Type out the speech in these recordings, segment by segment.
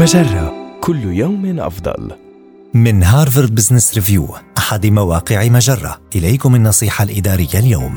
مجرة كل يوم أفضل. من هارفارد بزنس ريفيو أحد مواقع مجرة. إليكم النصيحة الإدارية اليوم.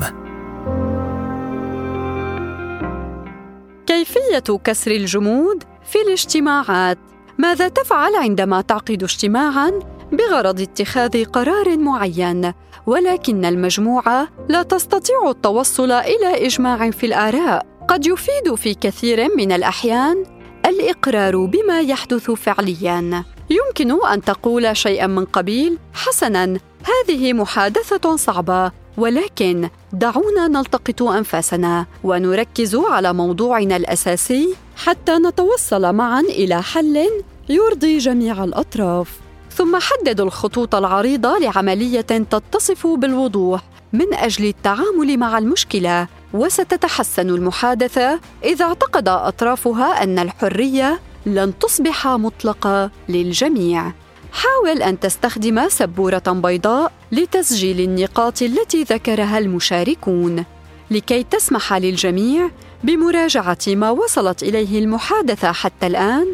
كيفية كسر الجمود في الاجتماعات؟ ماذا تفعل عندما تعقد اجتماعاً بغرض اتخاذ قرار معين؟ ولكن المجموعة لا تستطيع التوصل إلى إجماع في الآراء. قد يفيد في كثير من الأحيان الإقرار بما يحدث فعلياً. يمكن أن تقول شيئا من قبيل؟ حسنا. هذه محادثة صعبة. ولكن دعونا نلتقط أنفاسنا ونركز على موضوعنا الأساسي حتى نتوصل معا إلى حل يرضي جميع الأطراف. ثم حددوا الخطوط العريضة لعملية تتصف بالوضوح من أجل التعامل مع المشكلة. وستتحسن المحادثة إذا اعتقد أطرافها أن الحرية لن تصبح مطلقة للجميع. حاول أن تستخدم سبورة بيضاء لتسجيل النقاط التي ذكرها المشاركون لكي تسمح للجميع بمراجعة ما وصلت إليه المحادثة حتى الآن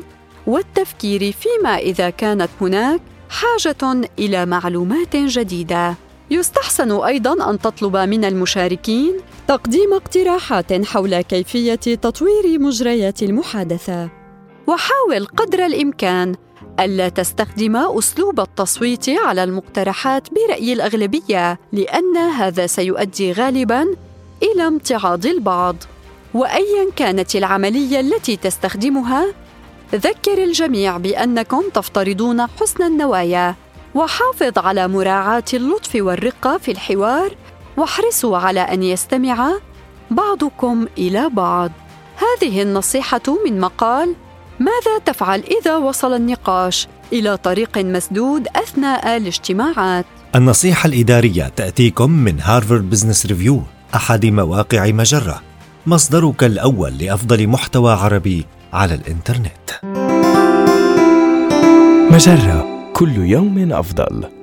والتفكير فيما إذا كانت هناك حاجة إلى معلومات جديدة. يستحسن أيضا أن تطلب من المشاركين تقديم اقتراحات حول كيفية تطوير مجريات المحادثة. وحاول قدر الإمكان ألا تستخدم أسلوب التصويت على المقترحات برأي الأغلبية لأن هذا سيؤدي غالبا إلى امتعاض البعض. وايا كانت العملية التي تستخدمها ذكر الجميع بأنكم تفترضون حسن النوايا. وحافظ على مراعاة اللطف والرقة في الحوار واحرصوا على أن يستمع بعضكم إلى بعض هذه النصيحة من مقال ماذا تفعل إذا وصل النقاش إلى طريق مسدود أثناء الاجتماعات؟ النصيحة الإدارية تأتيكم من هارفارد بزنس ريفيو أحد مواقع مجرة مصدرك الأول لأفضل محتوى عربي على الإنترنت مجرة كل يوم أفضل.